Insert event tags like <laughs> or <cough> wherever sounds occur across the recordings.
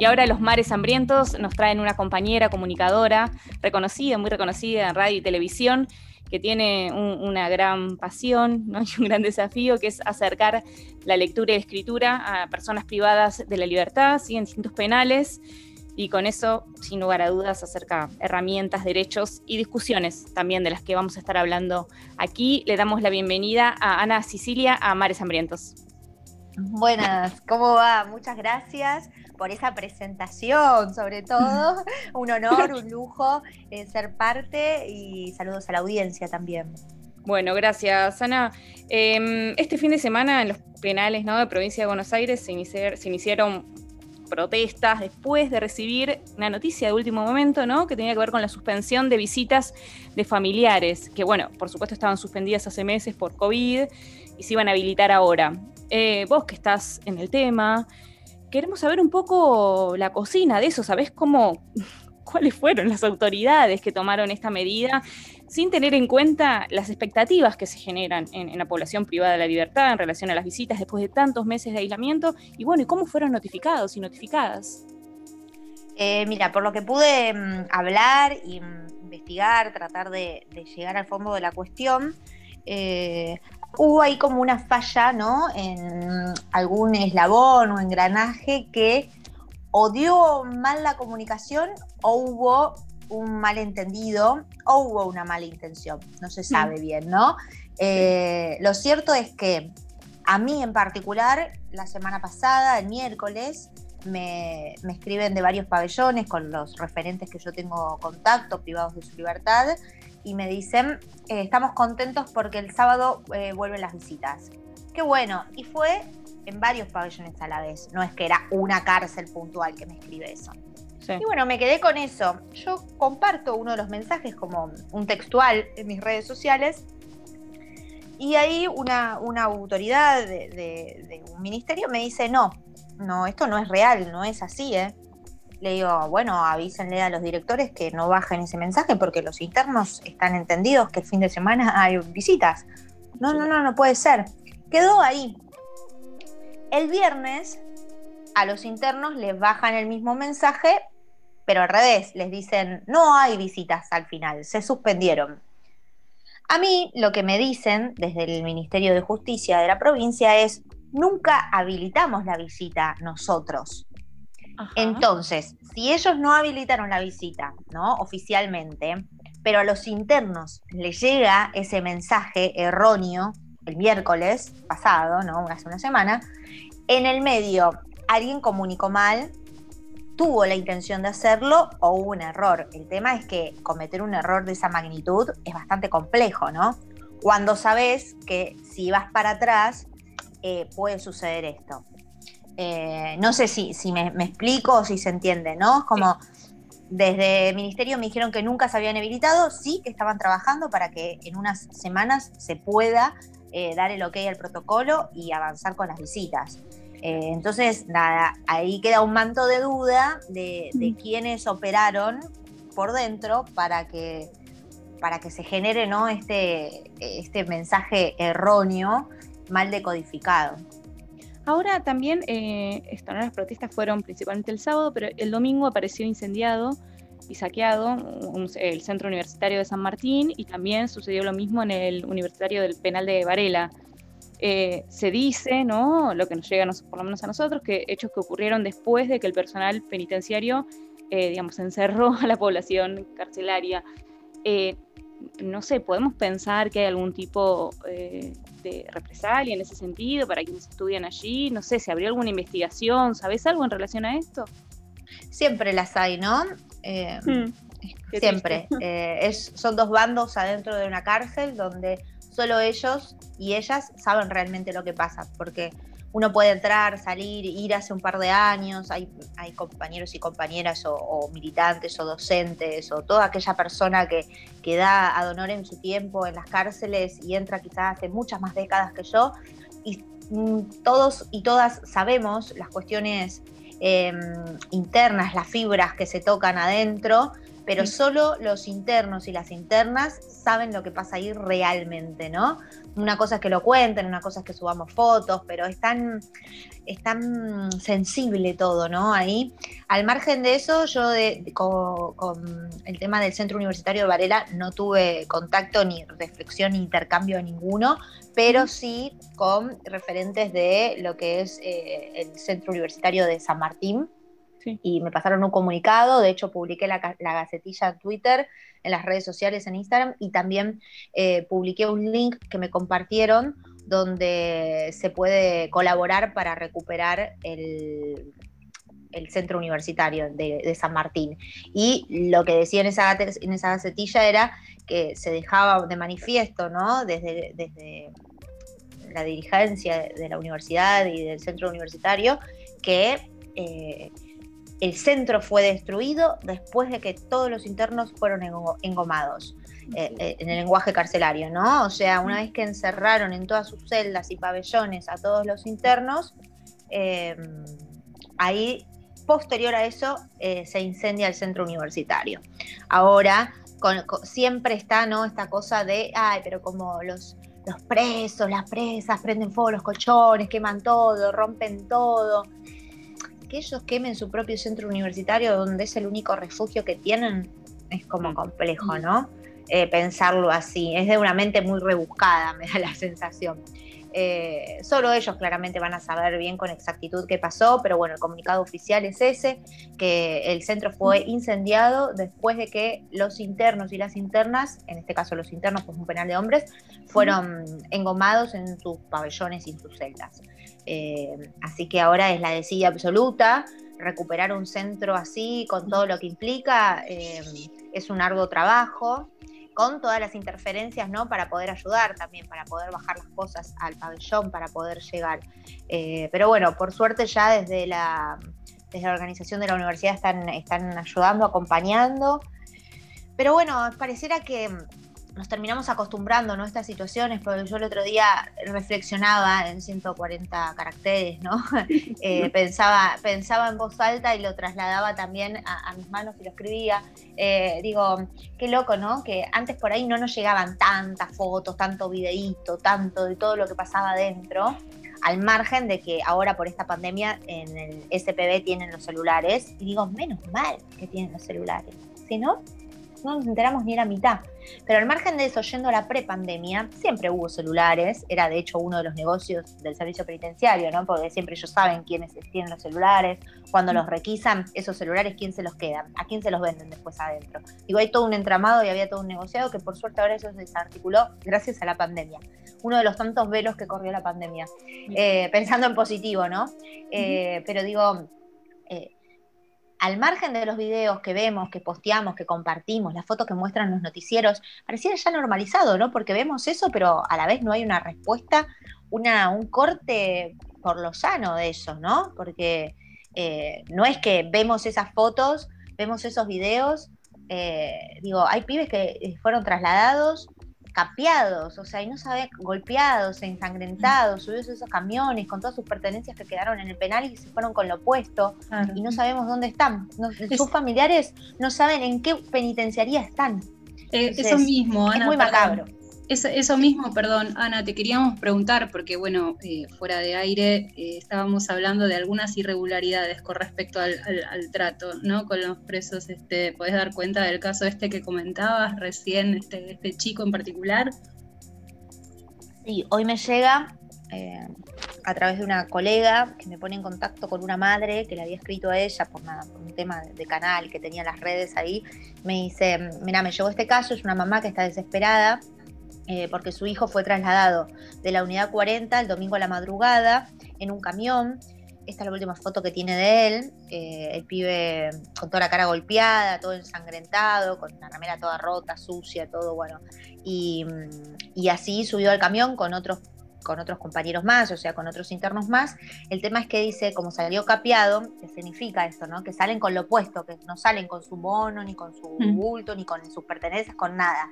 Y ahora los mares hambrientos nos traen una compañera comunicadora reconocida, muy reconocida en radio y televisión, que tiene una gran pasión <laughs> y un gran desafío, que es acercar la lectura y la escritura a personas privadas de la libertad, en distintos penales, y con eso, sin lugar a dudas, acerca herramientas, derechos y discusiones también de las que vamos a estar hablando aquí. Le damos la bienvenida a Ana Sicilia a Mares Hambrientos. Buenas, ¿cómo va? Muchas gracias por esa presentación, sobre todo. <laughs> un honor, un lujo eh, ser parte y saludos a la audiencia también. Bueno, gracias, Ana. Em, este fin de semana en los penales ¿no? de provincia de Buenos Aires se, se iniciaron protestas después de recibir una noticia de último momento, ¿no? Que tenía que ver con la suspensión de visitas de familiares, que bueno, por supuesto estaban suspendidas hace meses por COVID y se iban a habilitar ahora. Eh, vos que estás en el tema, queremos saber un poco la cocina de eso, ¿sabés cómo, <laughs> cuáles fueron las autoridades que tomaron esta medida sin tener en cuenta las expectativas que se generan en, la población privada de la libertad en relación a las visitas después de tantos meses de aislamiento? Y bueno, ¿y cómo fueron notificados y notificadas? Eh, mira, por lo que pude mm, hablar mm, investigar, tratar de, llegar al fondo de la cuestión, eh, hubo ahí como una falla, ¿no? En algún eslabón o engranaje que o dio mal la comunicación o hubo un malentendido o hubo una mala intención. No se sabe bien, ¿no? Eh, lo cierto es que a mí en particular, la semana pasada, el miércoles, me, escriben de varios pabellones con los referentes que yo tengo contacto, privados de su libertad, y me dicen, eh, estamos contentos porque el sábado eh, vuelven las visitas. Qué bueno, y fue en varios pabellones a la vez, no es que era una cárcel puntual que me escribe eso. Y bueno, me quedé con eso. Yo comparto uno de los mensajes como un textual en mis redes sociales y ahí una, autoridad de, un ministerio me dice, no, no, esto no es real, no es así, ¿eh? Le digo, bueno, avísenle a los directores que no bajen ese mensaje porque los internos están entendidos que el fin de semana hay visitas. No, no, no, no puede ser. Quedó ahí. El viernes a los internos les bajan el mismo mensaje, pero al revés, les dicen, no hay visitas al final, se suspendieron. A mí lo que me dicen desde el Ministerio de Justicia de la provincia es, nunca habilitamos la visita nosotros. Entonces, si ellos no habilitaron la visita, ¿no? Oficialmente, pero a los internos les llega ese mensaje erróneo el miércoles pasado, ¿no? Hace una semana, en el medio alguien comunicó mal, tuvo la intención de hacerlo o hubo un error. El tema es que cometer un error de esa magnitud es bastante complejo, ¿no? Cuando sabes que si vas para atrás eh, puede suceder esto. Eh, no sé si, si me, explico o si se entiende, ¿no? Como desde el ministerio me dijeron que nunca se habían habilitado, sí que estaban trabajando para que en unas semanas se pueda eh, dar el ok al protocolo y avanzar con las visitas. Eh, entonces, nada, ahí queda un manto de duda de, de quiénes operaron por dentro para que, para que se genere ¿no? este, este mensaje erróneo, mal decodificado. Ahora también, eh, las protestas fueron principalmente el sábado, pero el domingo apareció incendiado y saqueado el centro universitario de San Martín y también sucedió lo mismo en el universitario del penal de Varela. Eh, se dice, ¿no? Lo que nos llega por lo menos a nosotros, que hechos que ocurrieron después de que el personal penitenciario, eh, digamos, encerró a la población carcelaria. Eh, no sé, podemos pensar que hay algún tipo de represalia en ese sentido para quienes estudian allí. No sé, ¿se abrió alguna investigación? ¿Sabes algo en relación a esto? Siempre las hay, ¿no? Hmm, siempre. <laughs> son dos bandos adentro de una cárcel donde solo ellos y ellas saben realmente lo que pasa, porque uno puede entrar, salir, ir hace un par de años, hay, compañeros y compañeras o, militantes o docentes o toda aquella persona que, que da ad honor en su tiempo en las cárceles y entra quizás hace muchas más décadas que yo, y mm, todos y todas sabemos las cuestiones em, internas, las fibras que se tocan adentro, pero solo los internos y las internas saben lo que pasa ahí realmente, ¿no? Una cosa es que lo cuenten, una cosa es que subamos fotos, pero es tan, es tan sensible todo, ¿no? Ahí. Al margen de eso, yo con, el tema del Centro Universitario de Varela no tuve contacto ni reflexión ni intercambio ninguno, pero sí con referentes de lo que es eh, el Centro Universitario de San Martín, y me pasaron un comunicado, de hecho publiqué la, gacetilla en Twitter, en las redes sociales, en Instagram, y también eh, publiqué un link que me compartieron donde se puede colaborar para recuperar el, centro universitario de, San Martín. Y lo que decía en esa, en esa gacetilla era que se dejaba de manifiesto, ¿no? Desde, desde la dirigencia de la universidad y del centro universitario, que eh, el centro fue destruido después de que todos los internos fueron engomados. Eh, eh, en el lenguaje carcelario, ¿no? O sea, una vez que encerraron en todas sus celdas y pabellones a todos los internos, em, ahí, posterior a eso, eh, se incendia el centro universitario. Ahora, siempre está, ¿no? Esta cosa de, ay, pero como los, los presos, las presas, prenden fuego los colchones, queman todo, rompen todo que ellos quemen su propio centro universitario donde es el único refugio que tienen, es como complejo. ¿no? Eh, pensarlo así. Es de una mente muy rebuscada, <laughs> me da la sensación. Eh, solo ellos claramente van a saber bien con exactitud qué pasó, pero bueno, el comunicado oficial es ese, que el centro fue incendiado después de que los internos y las internas, en este caso los internos, pues un penal de hombres, fueron engomados en sus pabellones y en sus celdas. Eh, así que ahora es la decisión absoluta. Recuperar un centro así, con todo lo que implica, eh, es un arduo trabajo, con todas las interferencias, ¿no? Para poder ayudar también, para poder bajar las cosas al pabellón, para poder llegar. Eh, pero bueno, por suerte ya desde la, desde la organización de la universidad están, están ayudando, acompañando. Pero bueno, pareciera que nos terminamos acostumbrando ¿no? a estas situaciones, porque yo el otro día reflexionaba en 140 caracteres, ¿no? <laughs> Eh, pensaba, pensaba en voz alta y lo trasladaba también a, mis manos y lo escribía. Eh, digo, qué loco, ¿no? Que antes por ahí no nos llegaban tantas fotos, tanto videíto, tanto de todo lo que pasaba adentro, al margen de que ahora por esta pandemia en el SPB tienen los celulares, y digo, menos mal que tienen los celulares, si no, no nos enteramos ni la mitad. Pero al margen de eso, yendo a la prepandemia, siempre hubo celulares, era de hecho uno de los negocios del servicio penitenciario, ¿no? Porque siempre ellos saben quiénes tienen los celulares, cuando los requisan, esos celulares, quién se los quedan, a quién se los venden después adentro. Digo, hay todo un entramado y había todo un negociado que por suerte ahora eso se desarticuló gracias a la pandemia. Uno de los tantos velos que corrió la pandemia. Eh, pensando en positivo, ¿no? Eh, pero digo, eh, al margen de los videos que vemos, que posteamos, que compartimos, las fotos que muestran los noticieros, pareciera ya normalizado, ¿no? Porque vemos eso, pero a la vez no hay una respuesta, una, un corte por lo sano de eso, ¿no? Porque eh, no es que vemos esas fotos, vemos esos videos, eh, digo, hay pibes que eh, fueron trasladados capeados, o sea, y no sabe, golpeados, ensangrentados, subidos a esos camiones con todas sus pertenencias que quedaron en el penal y se fueron con lo opuesto, y no sabemos dónde están. sus familiares no saben en qué penitenciaría están. Eh, eso mismo, Ana, Es muy macabro. Eso, mismo, perdón, Ana, te queríamos preguntar, porque bueno, eh, fuera de aire eh, estábamos hablando de algunas irregularidades con respecto al, trato, ¿no? Con los presos, este, ¿podés dar cuenta del caso este que comentabas recién, este, este chico en particular? Sí, hoy me llega eh, a través de una colega que me pone en contacto con una madre que le había escrito a ella por, un tema de, canal que tenía las redes ahí. Me dice, mira, me llegó este caso, es una mamá que está desesperada eh, porque su hijo fue trasladado de la unidad 40 el domingo a la madrugada en un camión. Esta es la última foto que tiene de él. Eh, el pibe con toda la cara golpeada, todo ensangrentado, con la ramera toda rota, sucia, todo bueno. y así subió al camión con otros con otros compañeros más, o sea, con otros internos más. El tema es que dice, como salió capeado, que significa esto, ¿no? Que salen con lo opuesto, que no salen con su bono, ni con su mm. bulto, ni con sus pertenencias, con nada.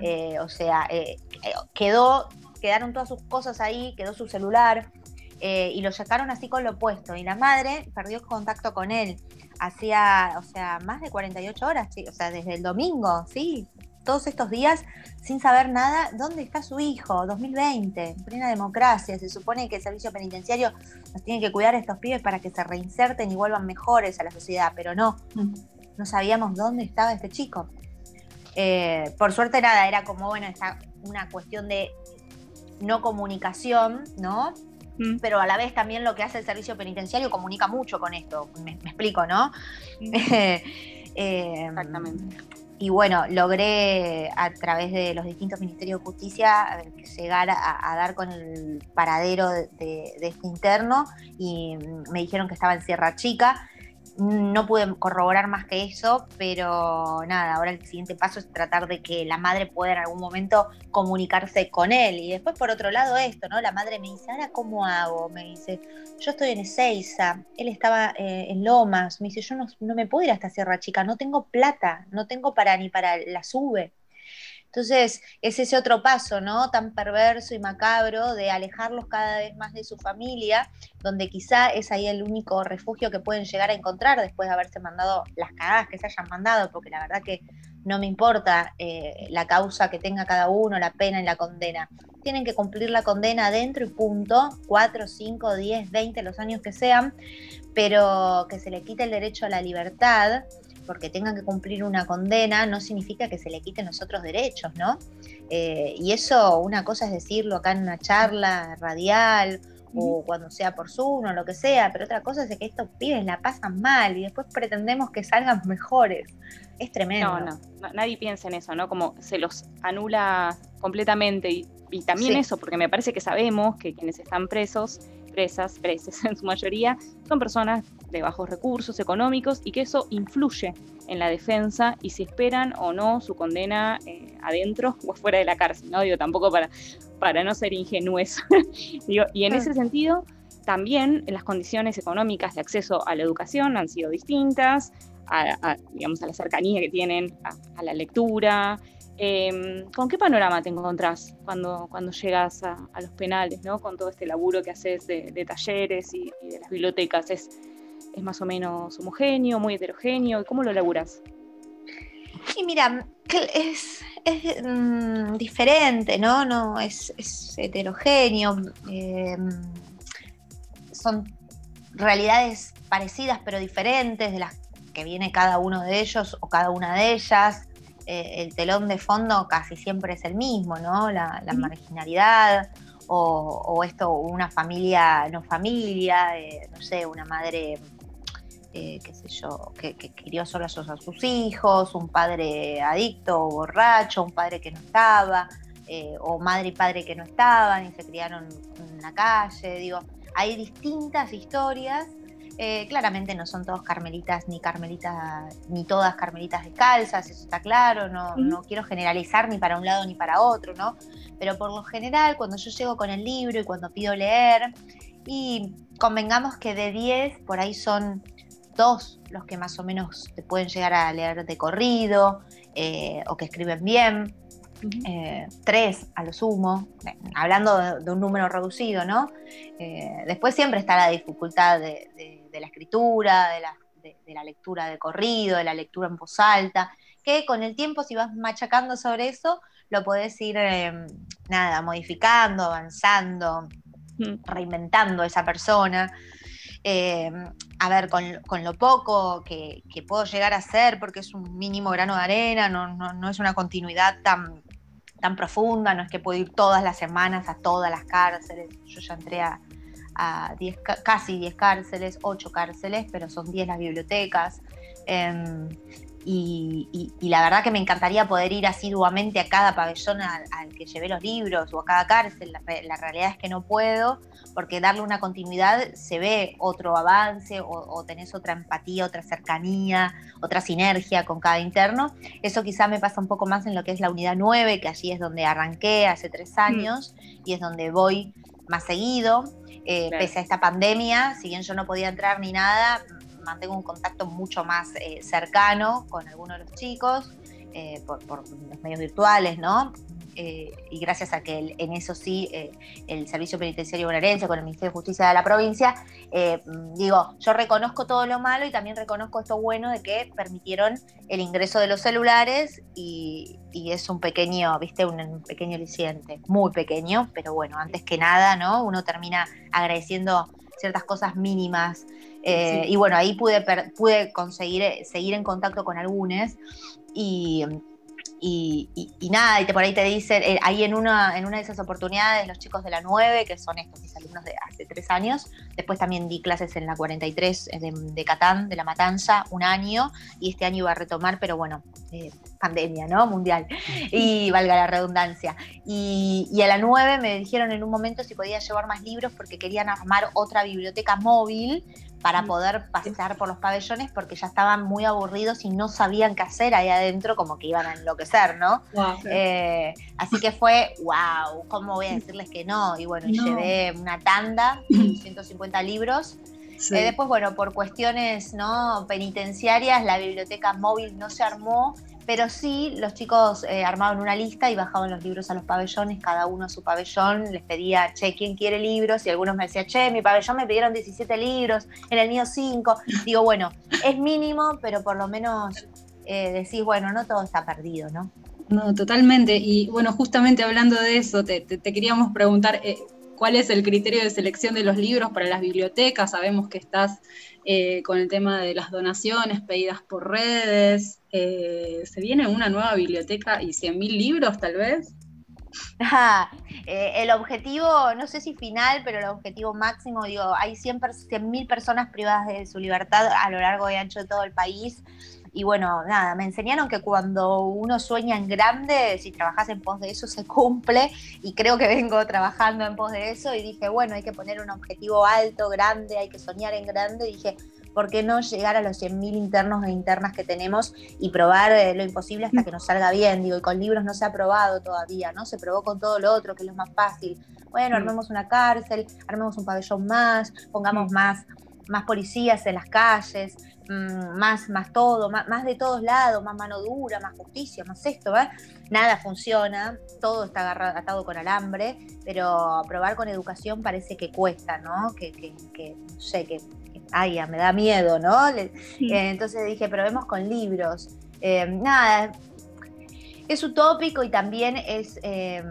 Eh, o sea, eh, eh, quedó, quedaron todas sus cosas ahí, quedó su celular. y lo sacaron así con lo opuesto. Y la madre perdió contacto con él. Hacía, o sea, más de 48 horas, o sea, desde el domingo, sí, todos estos días sin saber nada, ¿dónde está su hijo? 2020, plena democracia, se supone que el servicio penitenciario nos tiene que cuidar a estos pibes para que se reinserten y vuelvan mejores a la sociedad, pero no, mm. no sabíamos dónde estaba este chico. Eh, por suerte nada, era como, bueno, está una cuestión de no comunicación, ¿no? Mm. Pero a la vez también lo que hace el servicio penitenciario comunica mucho con esto, me, explico, ¿no? <laughs> Eh, Exactamente y bueno, logré a través de los distintos ministerios de justicia llegar a, dar con el paradero de, de, este interno y me dijeron que estaba en Sierra Chica no pude corroborar más que eso, pero nada, ahora el siguiente paso es tratar de que la madre pueda en algún momento comunicarse con él. Y después, por otro lado, esto, ¿no? La madre me dice, ¿ahora cómo hago? Me dice, yo estoy en Ezeiza, él estaba eh, en Lomas, me dice, yo no, no, me puedo ir hasta Sierra Chica, no tengo plata, no tengo para ni para la sube. Entonces, es ese otro paso, ¿no? Tan perverso y macabro de alejarlos cada vez más de su familia, donde quizá es ahí el único refugio que pueden llegar a encontrar después de haberse mandado las cagadas que se hayan mandado, porque la verdad que no me importa eh, la causa que tenga cada uno, la pena y la condena. Tienen que cumplir la condena adentro y punto, 4, 5, 10, 20, los años que sean, pero que se le quite el derecho a la libertad porque tengan que cumplir una condena, no significa que se le quiten los otros derechos, ¿no? Eh, y eso, una cosa es decirlo acá en una charla radial o cuando sea por Zoom o lo que sea, pero otra cosa es que estos pibes la pasan mal y después pretendemos que salgan <laughs> mejores. Es tremendo. No, no, nadie piensa en eso, ¿no? Como se los anula completamente y, también eso, porque me parece que sabemos que quienes están presos presas, <laughs> presas en su mayoría, son personas de bajos recursos económicos y que eso influye en la defensa y si esperan o no su condena eh, adentro <laughs> o fuera de la cárcel, ¿no? Digo, tampoco para, para no ser ingenues. <laughs> Digo, y en ese sentido, también las condiciones económicas de acceso a la educación han sido distintas, a, digamos, a la cercanía que tienen a la lectura, Em, ¿Con qué panorama te encontrás cuando, cuando llegas a, los penales, ¿no? con todo este laburo que haces de, talleres y, de las bibliotecas? ¿Es, ¿Es más o menos homogéneo, muy heterogéneo? ¿Cómo lo laburas? Y mira, es, es mm, diferente, ¿no? no es, heterogéneo. Em, son realidades parecidas pero diferentes de las que viene cada uno de ellos o cada una de ellas. Eh, el telón de fondo casi siempre es el mismo, ¿no? La, marginalidad o, esto, una familia, no familia, eh, no sé, una madre, eh, qué sé yo, que, crió solo a sus, hijos, un padre adicto o borracho, un padre que no estaba, o madre y padre que no estaban y se criaron en la calle, digo, hay distintas historias eh, claramente no son todos carmelitas ni carmelitas, ni todas carmelitas descalzas, eso está claro, no, no, quiero generalizar ni para un lado ni para otro, ¿no? Pero por lo general, cuando yo llego con el libro y cuando pido leer, y convengamos que de 10, por ahí son dos los que más o menos te pueden llegar a leer de corrido eh, o que escriben bien, eh, tres a lo sumo, hablando de, un número reducido, ¿no? después siempre está la dificultad de de la escritura, de la, de, la, lectura de corrido, de la lectura en voz alta, que con el tiempo si vas machacando sobre eso, lo podés ir, nada, modificando, avanzando, mm. reinventando esa persona. Em, a ver, con, lo poco que, puedo llegar a hacer, porque es un mínimo grano de arena, no, es una continuidad tan, tan profunda, no es que puedo ir todas las semanas a todas las cárceles. Yo ya entré a, a casi 10 cárceles, 8 cárceles, pero son 10 las bibliotecas. Em, y, la verdad que me encantaría poder ir asiduamente a cada pabellón al, que llevé los libros o a cada cárcel. La, realidad es que no puedo, porque darle una continuidad se ve otro avance o, tenés otra empatía, otra cercanía, otra sinergia con cada interno. Eso quizá me pasa un poco más en lo que es la unidad 9, que allí es donde arranqué hace tres mm. años y es donde voy más seguido. Eh, pese a esta pandemia, si bien yo no podía entrar ni nada, mantengo un contacto mucho más eh, cercano con algunos de los chicos eh, por, los medios virtuales, ¿no? eh, y gracias a que en eso sí el Servicio Penitenciario Bonaerense con el Ministerio de Justicia de la provincia, eh, digo, yo reconozco todo lo malo y también reconozco esto bueno de que permitieron el ingreso de los celulares y, es un pequeño, viste, un, pequeño aliciente, muy pequeño, pero bueno, antes que nada, ¿no? Uno termina agradeciendo ciertas cosas mínimas. Y bueno, ahí pude, pude conseguir seguir en contacto con algunos y y, nada, y te, por ahí te dicen, eh, ahí en una, en una de esas oportunidades, los chicos de la 9, que son estos mis alumnos de hace tres años, después también di clases en la 43 eh, de, de Catán, de La Matanza, un año, y este año iba a retomar, pero bueno, eh, pandemia, ¿no? Mundial, y valga la redundancia. Y, y a la 9 me dijeron en un momento si podía llevar más libros porque querían armar otra biblioteca móvil para poder pasar por los pabellones porque ya estaban muy aburridos y no sabían qué hacer ahí adentro, como que iban a enloquecer, ¿no? Eh, así que fue, wow, ¿cómo voy a decirles que no? Y bueno, llevé una tanda, 150 libros. Eh, después, bueno, por cuestiones ¿no? penitenciarias, la biblioteca móvil no se armó pero sí, los chicos eh, armaban una lista y bajaban los libros a los pabellones, cada uno a su pabellón, les pedía, che, ¿quién quiere libros? Y algunos me decían, che, mi pabellón me pidieron 17 libros, en el mío 5. Digo, bueno, es mínimo, pero por lo menos eh, decís, bueno, no todo está perdido, ¿no? No, totalmente. Y bueno, justamente hablando de eso, te, queríamos preguntar, eh, ¿cuál es el criterio de selección de los libros para las bibliotecas? Sabemos que estás eh, con el tema de las donaciones pedidas por redes. Eh, ¿Se viene una nueva biblioteca y 100.000 libros tal vez? Eh, el objetivo, no sé si final, pero el objetivo máximo, digo, hay 100.000 personas privadas de su libertad a lo largo y ancho de todo el país. Y bueno, nada, me enseñaron que cuando uno sueña en grande, si trabajas en pos de eso, se cumple. Y creo que vengo trabajando en pos de eso. Y dije, bueno, hay que poner un objetivo alto, grande, hay que soñar en grande. Dije, ¿por qué no llegar a los 100.000 internos e internas que tenemos y probar eh, lo imposible hasta que nos salga bien? Digo, y con libros no se ha probado todavía, ¿no? Se probó con todo lo otro, que es lo más fácil. Bueno, armemos una cárcel, armemos un pabellón más, pongamos más, más policías en las calles, Mm, más, más todo, más, de todos lados, más mano dura, más justicia, más esto, ¿verdad? Nada funciona, todo está atado con alambre, pero probar con educación parece que cuesta, ¿no? Que, que, no sé, que, ay, me da miedo, ¿no? Eh, entonces dije, probemos con libros. Eh, nada, es utópico y también es... Eh,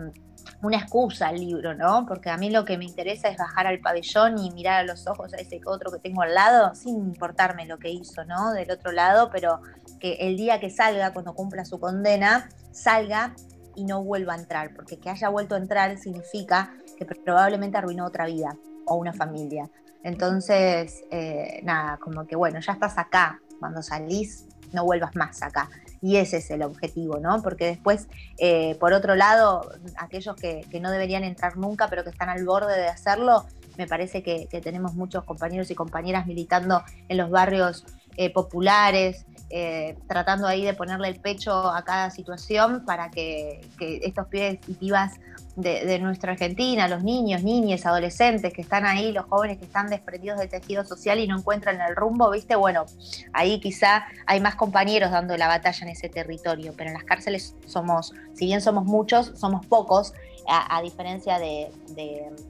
una excusa al libro, ¿no? Porque a mí lo que me interesa es bajar al pabellón y mirar a los ojos a ese otro que tengo al lado, sin importarme lo que hizo, ¿no? Del otro lado, pero que el día que salga, cuando cumpla su condena, salga y no vuelva a entrar, porque que haya vuelto a entrar significa que probablemente arruinó otra vida o una familia. Entonces, eh, nada, como que bueno, ya estás acá, cuando salís, no vuelvas más acá. Y ese es el objetivo, ¿no? Porque después, eh, por otro lado, aquellos que, no deberían entrar nunca, pero que están al borde de hacerlo, me parece que, tenemos muchos compañeros y compañeras militando en los barrios eh, populares, eh, tratando ahí de ponerle el pecho a cada situación para que, estos pibes y pibas de, nuestra Argentina, los niños, niñas, adolescentes que están ahí, los jóvenes que están desprendidos del tejido social y no encuentran el rumbo, ¿viste? Bueno, ahí quizá hay más compañeros dando la batalla en ese territorio, pero en las cárceles somos, si bien somos muchos, somos pocos, a, diferencia de,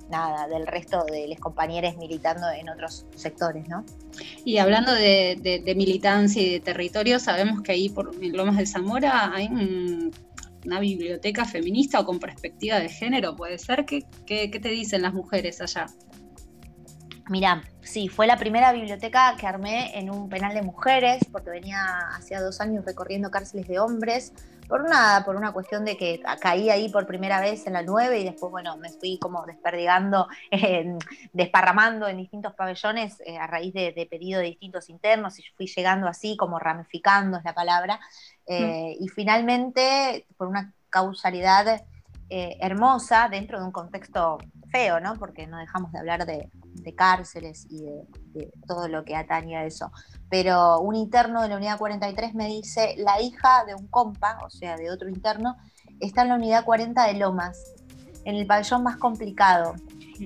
nada, del resto de los compañeros militando en otros sectores, ¿no? Y hablando de, militancia y de territorio, sabemos que ahí por Lomas de Zamora hay un una biblioteca feminista o con perspectiva de género, ¿puede ser? ¿Qué, qué, te dicen las mujeres allá? Mira, sí, fue la primera biblioteca que armé en un penal de mujeres, porque venía hacía dos años recorriendo cárceles de hombres, por una, por una cuestión de que caí ahí por primera vez en la 9 y después, bueno, me fui como desperdigando, <laughs> desparramando en distintos pabellones eh, a raíz de, de pedido de distintos internos y fui llegando así, como ramificando es la palabra, eh, y finalmente, por una causalidad eh, hermosa dentro de un contexto feo, ¿no? Porque no dejamos de hablar de, cárceles y de, todo lo que atañe a eso. Pero un interno de la unidad 43 me dice, la hija de un compa, o sea, de otro interno, está en la unidad 40 de Lomas. en el pabellón más complicado.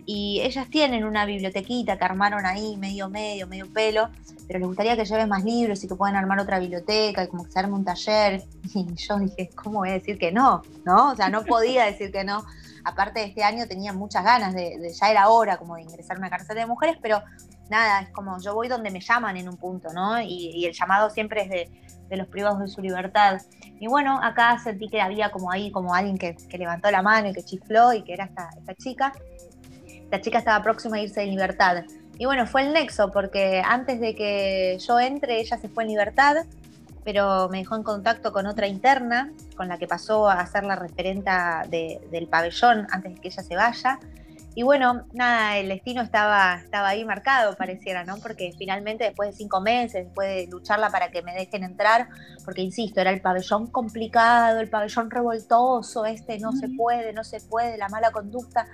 Y ellas tienen una bibliotequita que armaron ahí, medio medio, medio pelo, pero les gustaría que lleven más libros y que puedan armar otra biblioteca y como que se arme un taller. <laughs> Y yo dije, ¿cómo voy a decir que no? ¿No? O sea, no podía decir que no. Aparte de este año tenía muchas ganas de, ya era hora como de ingresar a una cárcel de mujeres, pero nada, es como yo voy donde me llaman en un punto, ¿no? Y, el llamado siempre es de, los privados de su libertad. Y bueno, acá sentí que había como ahí como alguien que, levantó la mano y que chifló y que era esta, esta chica. La chica estaba próxima a irse en libertad. Y bueno, fue el nexo, porque antes de que yo entre, ella se fue en libertad, pero me dejó en contacto con otra interna, con la que pasó a ser la referenta del pabellón antes de que ella se vaya. Y bueno, nada, el destino estaba, estaba ahí marcado, pareciera, ¿no? Porque finalmente, después de cinco meses, después de lucharla para que me dejen entrar, porque insisto, era el pabellón complicado, el pabellón revoltoso, este no se puede, no se puede, la mala conducta.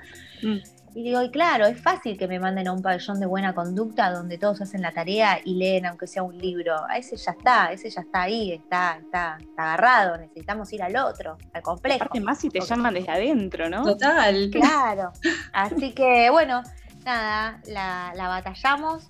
Mm. Y digo, y claro, es fácil que me manden a un pabellón de buena conducta donde todos hacen la tarea y leen aunque sea un libro. A ese ya está, ese ya está ahí, está, está, agarrado. Necesitamos ir al otro, al complejo. Aparte más si te llaman desde adentro, ¿no? Total. Claro. <laughs> Así que bueno, nada, la, la batallamos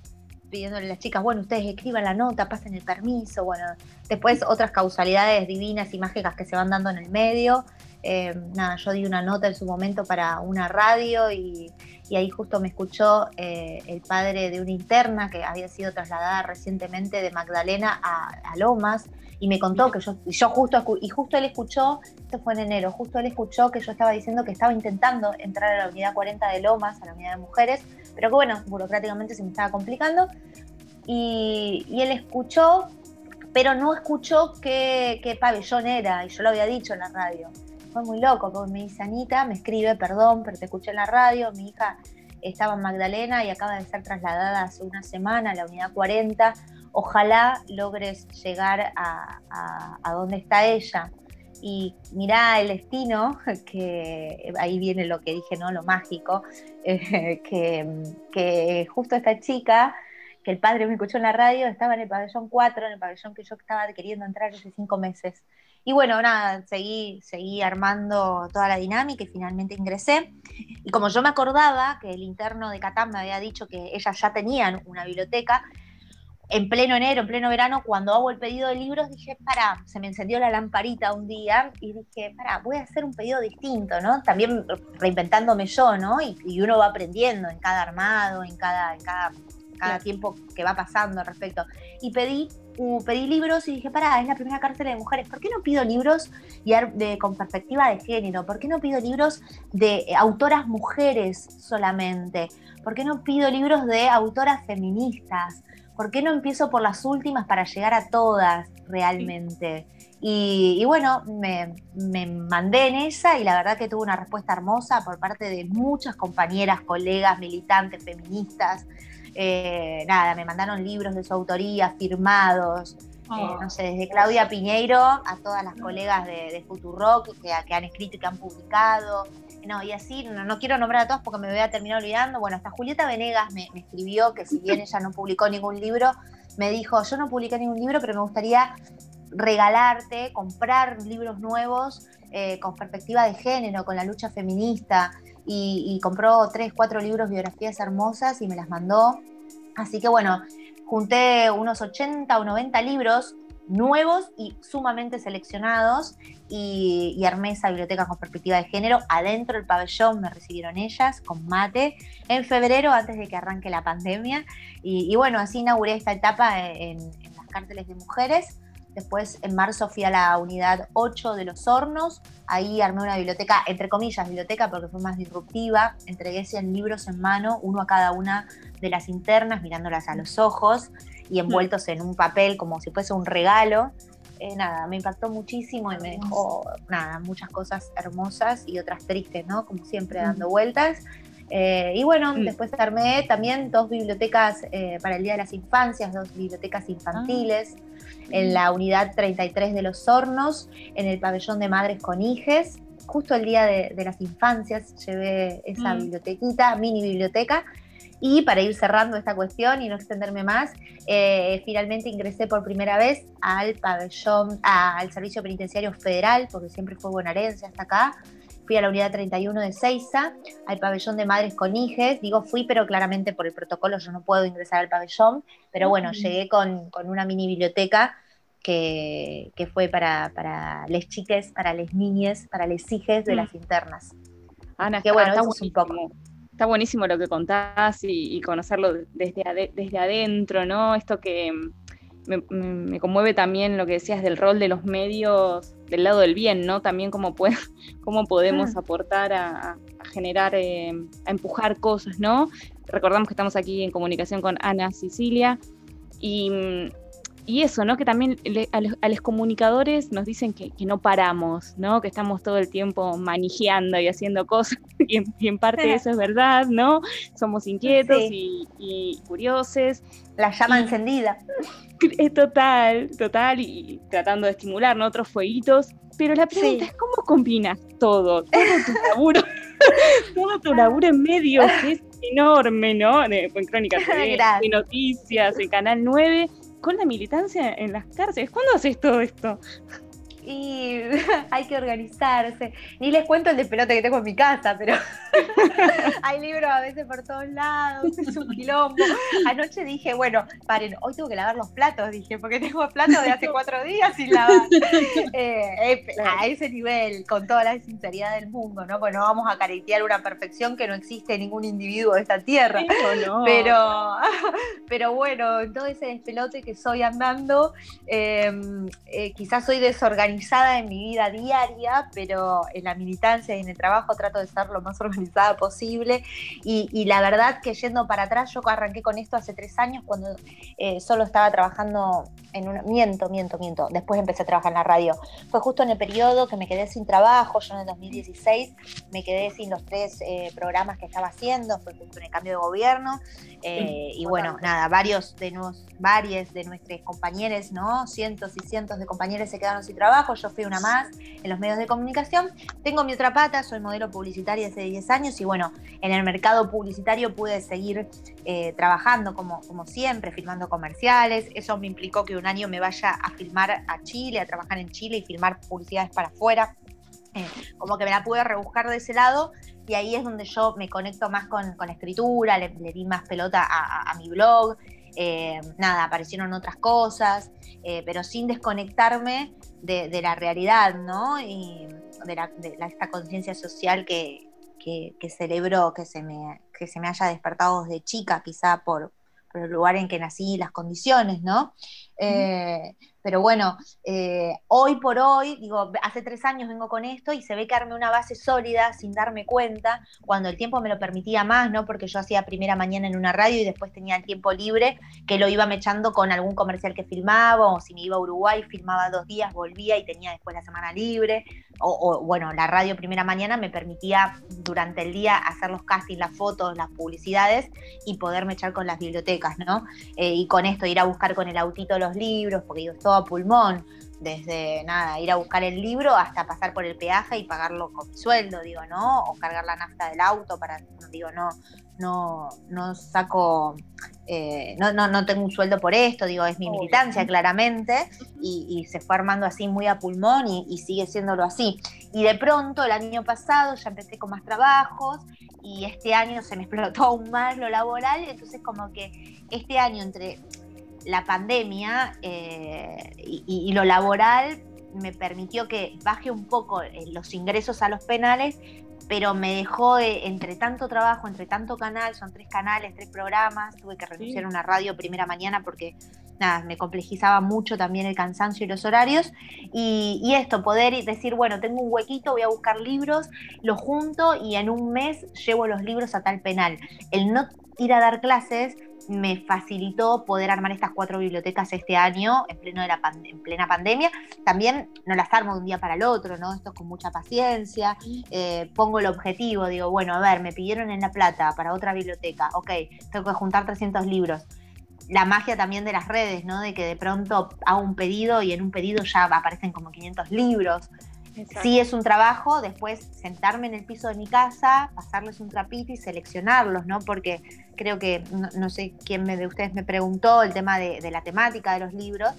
pidiéndole a las chicas, bueno, ustedes escriban la nota, pasen el permiso, bueno, después otras causalidades divinas y mágicas que se van dando en el medio. Eh, nada, yo di una nota en su momento para una radio y, ahí justo me escuchó eh, el padre de una interna que había sido trasladada recientemente de Magdalena a, Lomas y me contó que yo, yo justo, y justo él escuchó, esto fue en enero, justo él escuchó que yo estaba diciendo que estaba intentando entrar a la unidad 40 de Lomas, a la unidad de mujeres, pero que bueno, burocráticamente se me estaba complicando. Y, él escuchó, pero no escuchó qué, qué pabellón era, y yo lo había dicho en la radio fue muy loco, porque me dice Anita, me escribe, perdón, pero te escuché en la radio, mi hija estaba en Magdalena y acaba de ser trasladada hace una semana a la unidad 40. Ojalá logres llegar a, a, donde está ella. Y mirá el destino, <laughs> que ahí viene lo que dije, ¿no? Lo mágico, <laughs> eh, que, que justo esta chica que el padre me escuchó en la radio, estaba en el pabellón 4, en el pabellón que yo estaba queriendo entrar hace cinco meses. Y bueno, nada, seguí, seguí armando toda la dinámica y finalmente ingresé. Y como yo me acordaba que el interno de Catán me había dicho que ellas ya tenían una biblioteca, en pleno enero, en pleno verano, cuando hago el pedido de libros, dije, para, se me encendió la lamparita un día y dije, para, voy a hacer un pedido distinto, ¿no? También reinventándome yo, ¿no? Y, uno va aprendiendo en cada armado, en cada, en cada, cada tiempo que va pasando al respecto. Y pedí pedí libros y dije, pará, es la primera cárcel de mujeres, ¿por qué no pido libros de, con perspectiva de género? ¿Por qué no pido libros de autoras mujeres solamente? ¿Por qué no pido libros de autoras feministas? ¿Por qué no empiezo por las últimas para llegar a todas realmente? Y, bueno, me, me, mandé en esa y la verdad que tuve una respuesta hermosa por parte de muchas compañeras, colegas, militantes, feministas, eh, nada, me mandaron libros de su autoría firmados. Eh, oh. no sé, desde Claudia Piñeiro a todas las colegas de, de Futurock que, que, han escrito y que han publicado. No, y así, no, quiero nombrar a todos porque me voy a terminar olvidando. Bueno, hasta Julieta Venegas me, escribió que si bien ella no publicó ningún libro, me dijo, yo no publiqué ningún libro, pero me gustaría regalarte, comprar libros nuevos eh, con perspectiva de género, con la lucha feminista y, compró tres, cuatro libros, biografías hermosas y me las mandó. Así que bueno, junté unos 80 o 90 libros nuevos y sumamente seleccionados y, armé esa biblioteca con perspectiva de género. Adentro del pabellón me recibieron ellas con mate en febrero antes de que arranque la pandemia. Y, bueno, así inauguré esta etapa en, en las cárceles de mujeres. Después en marzo fui a la unidad 8 de los hornos, ahí armé una biblioteca, entre comillas biblioteca porque fue más disruptiva, entregué 100 libros en mano, uno a cada una de las internas, mirándolas a los ojos y envueltos en un papel como si fuese un regalo. Eh, nada, me impactó muchísimo y me dejó, nada, muchas cosas hermosas y otras tristes, ¿no? Como siempre dando vueltas. Eh, y bueno, después armé también dos bibliotecas eh, para el Día de las Infancias, dos bibliotecas infantiles. Ah en la unidad 33 de los hornos, en el pabellón de madres con hijes. Justo el día de, las infancias llevé esa mm. bibliotequita, mini biblioteca. Y para ir cerrando esta cuestión y no extenderme más, eh, finalmente ingresé por primera vez al pabellón, al Servicio Penitenciario Federal, porque siempre fue bonaerense hasta acá, fui a la unidad 31 de Seiza, al pabellón de madres con hijes. Digo fui, pero claramente por el protocolo yo no puedo ingresar al pabellón. Pero bueno, llegué con, una mini biblioteca que, fue para, para les chiques, para les niñes, para les hijes de las internas. Ana, que bueno, eso es un poco está buenísimo lo que contás y, conocerlo desde, desde adentro, ¿no? Esto que me, conmueve también lo que decías del rol de los medios del lado del bien, ¿no? También cómo, puede, <laughs> cómo podemos aportar a, generar, eh, a empujar cosas, ¿no? Recordamos que estamos aquí en comunicación con Ana Sicilia y y eso, ¿no? Que también a, los, comunicadores nos dicen que, no paramos, ¿no? Que estamos todo el tiempo manejando y haciendo cosas, <laughs> y en, parte eso es verdad, ¿no? Somos inquietos y, curiosos. La llama encendida. <laughs> Es total, total, y, tratando de estimular, ¿no? Otros fueguitos. Pero la pregunta es, ¿cómo combinas todo? Todo tu <laughs> laburo, todo tu laburo en medio, que es enorme, ¿no? De, en Crónicas de Noticias, en Canal 9 con la militancia en las cárceles. ¿Cuándo haces todo esto? Y <laughs> hay que organizarse. Ni les cuento el de pelote que tengo en mi casa, pero <laughs> hay libros a veces por todos lados, <laughs> es un quilombo. Anoche dije, bueno, paren, hoy tengo que lavar los platos, dije, porque tengo platos de hace cuatro días sin lavar. Eh, a ese nivel, con toda la sinceridad del mundo, ¿no? Pues no vamos a caretear una perfección que no existe en ningún individuo de esta tierra. Pero, pero bueno, todo ese despelote que soy andando, em, eh, quizás soy desorganizada organizada en mi vida diaria, pero en la militancia y en el trabajo trato de ser lo más <laughs> organizada posible. Y, la verdad que yendo para atrás, yo arranqué con esto hace tres años cuando eh, solo estaba trabajando en un... Miento, miento, miento. Después empecé a trabajar en la radio. Fue justo en el periodo que me quedé sin trabajo. Yo en el 2016 me quedé sin los tres eh, programas que estaba haciendo. Fue justo en el cambio de gobierno. Eh, y bueno, nada, varios de, nos, varios de nuestros compañeros, ¿no? Cientos y cientos de compañeros se quedaron sin trabajo yo fui una más en los medios de comunicación. Tengo mi otra pata, soy modelo publicitaria hace 10 años y bueno, en el mercado publicitario pude seguir eh, trabajando como, como siempre, filmando comerciales. Eso me implicó que un año me vaya a filmar a Chile, a trabajar en Chile y filmar publicidades para afuera. Eh, como que me la pude rebuscar de ese lado y ahí es donde yo me conecto más con, con escritura, le, di más pelota a, mi blog, eh, nada, aparecieron otras cosas, pero sin desconectarme de, la realidad, ¿no? Y de, la, esta conciencia social que, que, que, celebro que se, me, que se me haya despertado desde chica, quizá por, por el lugar en que nací y las condiciones, ¿no? Eh, pero bueno, eh, hoy por hoy, digo, hace tres años vengo con esto y se ve que armé una base sólida sin darme cuenta, cuando el tiempo me lo permitía más, ¿no? Porque yo hacía primera mañana en una radio y después tenía el tiempo libre, que lo iba mechando con algún comercial que filmaba, o si me iba a Uruguay, filmaba dos días, volvía y tenía después la semana libre. O, bueno, la radio primera mañana me permitía durante el día hacer los castings, las fotos, las publicidades y poderme echar con las bibliotecas, ¿no? Eh, y con esto ir a buscar con el autito los libros, porque digo, todo a pulmón, desde nada, ir a buscar el libro hasta pasar por el peaje y pagarlo con mi sueldo, digo, ¿no? O cargar la nafta del auto para, digo, no, no, no saco, eh, no, no, no, tengo un sueldo por esto, digo, es mi militancia claramente, y, se fue armando así muy a pulmón y, y, sigue siéndolo así. Y de pronto el año pasado ya empecé con más trabajos y este año se me explotó aún más lo laboral, entonces como que este año entre la pandemia eh, y, lo laboral me permitió que baje un poco eh, los ingresos a los penales, pero me dejó eh, entre tanto trabajo, entre tanto canal, son tres canales, tres programas, tuve que renunciar a una radio primera mañana porque nada, me complejizaba mucho también el cansancio y los horarios. Y, y, esto, poder decir, bueno, tengo un huequito, voy a buscar libros, lo junto y en un mes llevo los libros a tal penal. El no ir a dar clases me facilitó poder armar estas cuatro bibliotecas este año en, pleno de la en plena pandemia. También no las armo de un día para el otro, ¿no? Esto es con mucha paciencia. Eh, pongo el objetivo, digo, bueno, a ver, me pidieron en La Plata para otra biblioteca, ok, tengo que juntar 300 libros. La magia también de las redes, ¿no? De que de pronto hago un pedido y en un pedido ya aparecen como 500 libros. Sí es un trabajo, después sentarme en el piso de mi casa, pasarles un trapito y seleccionarlos, ¿no? Porque creo que, no, sé quién me, de ustedes me preguntó el tema de, la temática de los libros.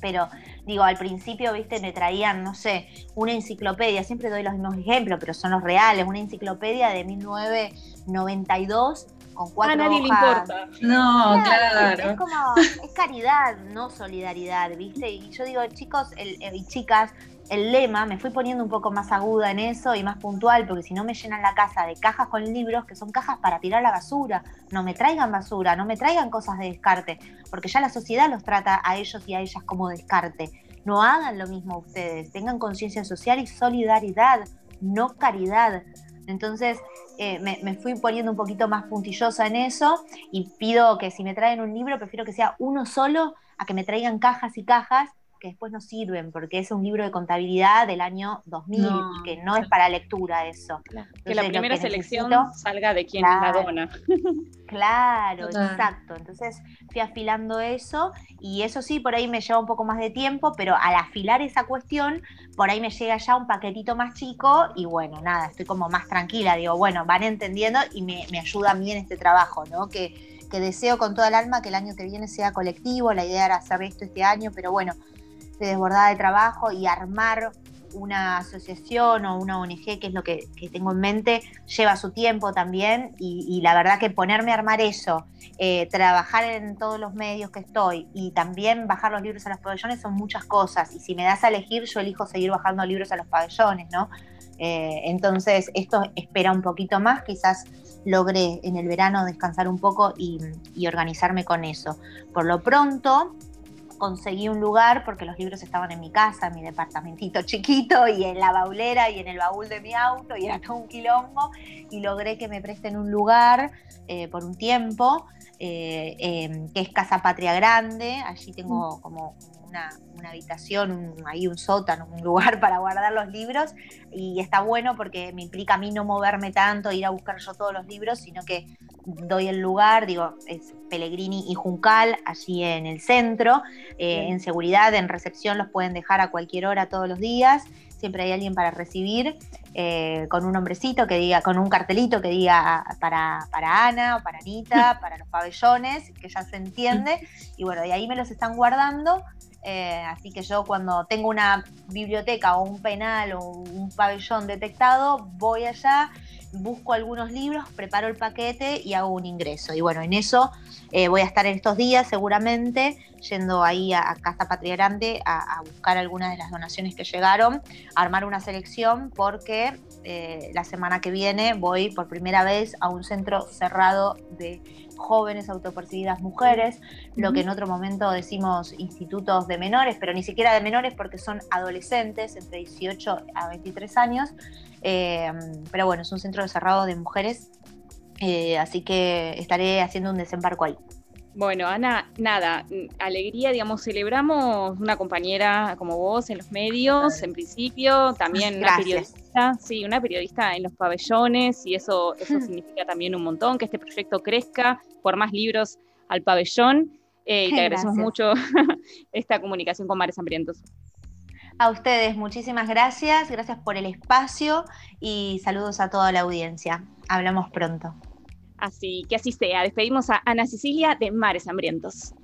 Pero digo, al principio, viste, me traían, no sé, una enciclopedia, siempre doy los mismos ejemplos, pero son los reales, una enciclopedia de 1992 con cuatro A nadie hojas. le importa. No, claro. Es como, es caridad, no solidaridad, ¿viste? Y yo digo, chicos el- eh, y chicas, el lema, me fui poniendo un poco más aguda en eso y más puntual, porque si no me llenan la casa de cajas con libros, que son cajas para tirar la basura. No me traigan basura, no me traigan cosas de descarte, porque ya la sociedad los trata a ellos y a ellas como descarte. No hagan lo mismo ustedes, tengan conciencia social y solidaridad, no caridad. Entonces eh, me, me fui poniendo un poquito más puntillosa en eso y pido que si me traen un libro, prefiero que sea uno solo a que me traigan cajas y cajas que después no sirven, porque es un libro de contabilidad del año 2000 No, que no es para lectura eso. Que la primera que selección necesito- salga de quien la Claro. dona. <laughs> Claro, Total. exacto. Entonces fui afilando eso y eso sí, por ahí me lleva un poco más de tiempo, pero al afilar esa cuestión, por ahí me llega ya un paquetito más chico y bueno, nada, estoy como más tranquila. Digo, bueno, van entendiendo y me, me ayuda a mí en este trabajo, ¿no? Que, que deseo con toda el alma que el año que viene sea colectivo. La idea era hacer esto este año, pero bueno, estoy desbordada de trabajo y armar una asociación o una ONG, que es lo que, tengo en mente, lleva su tiempo también y, la verdad que ponerme a armar eso, eh, trabajar en todos los medios que estoy y también bajar los libros a los pabellones son muchas cosas y si me das a elegir yo elijo seguir bajando libros a los pabellones, ¿no? Eh, entonces esto espera un poquito más, quizás logré en el verano descansar un poco y organizarme con eso. Por lo pronto, conseguí un lugar porque los libros estaban en mi casa, en mi departamentito chiquito y en la baulera y en el baúl de mi auto y era todo un quilombo y logré que me presten un lugar eh, por un tiempo eh, eh, que es Casa Patria Grande, allí tengo como una, una habitación, un- ahí un sótano, un lugar <laughs> para guardar los libros. Y está bueno porque me implica a mí no moverme tanto, ir a buscar yo todos los libros, sino que doy el lugar, digo, es Pellegrini y Juncal, allí en el centro, eh, en seguridad, en recepción los pueden dejar a cualquier hora todos los días, siempre hay alguien para recibir, eh, con un nombrecito que diga, con un cartelito que diga para, para Ana, o para Anita, <laughs> para los pabellones, que ya se entiende, <laughs> y bueno, y ahí me los están guardando. Eh, así que yo cuando tengo una biblioteca o un penal o un pabellón detectado, voy allá, busco algunos libros, preparo el paquete y hago un ingreso. Y bueno, en eso eh, voy a estar en estos días seguramente, yendo ahí a, a Casa Patria Grande a, buscar algunas de las donaciones que llegaron, armar una selección porque eh, la semana que viene voy por primera vez a un centro cerrado de jóvenes autopercibidas mujeres, lo que en otro momento decimos institutos de menores, pero ni siquiera de menores porque son adolescentes entre 18 a 23 años. Eh, pero bueno, es un centro cerrado de mujeres, eh, así que estaré haciendo un desembarco ahí. Bueno, Ana, nada, mm, alegría, digamos, celebramos una compañera como vos en los medios, en principio, también una periodista, sí, una periodista en los pabellones, y eso, eso <laughs> significa también un montón, que este proyecto crezca por más libros al pabellón, eh, y te agradecemos mucho <laughs> esta comunicación con Mares Hambrientos. A ustedes, muchísimas gracias, gracias por el espacio y saludos a toda la audiencia. Hablamos pronto. Así que así sea, despedimos a Ana Cecilia de Mares Hambrientos.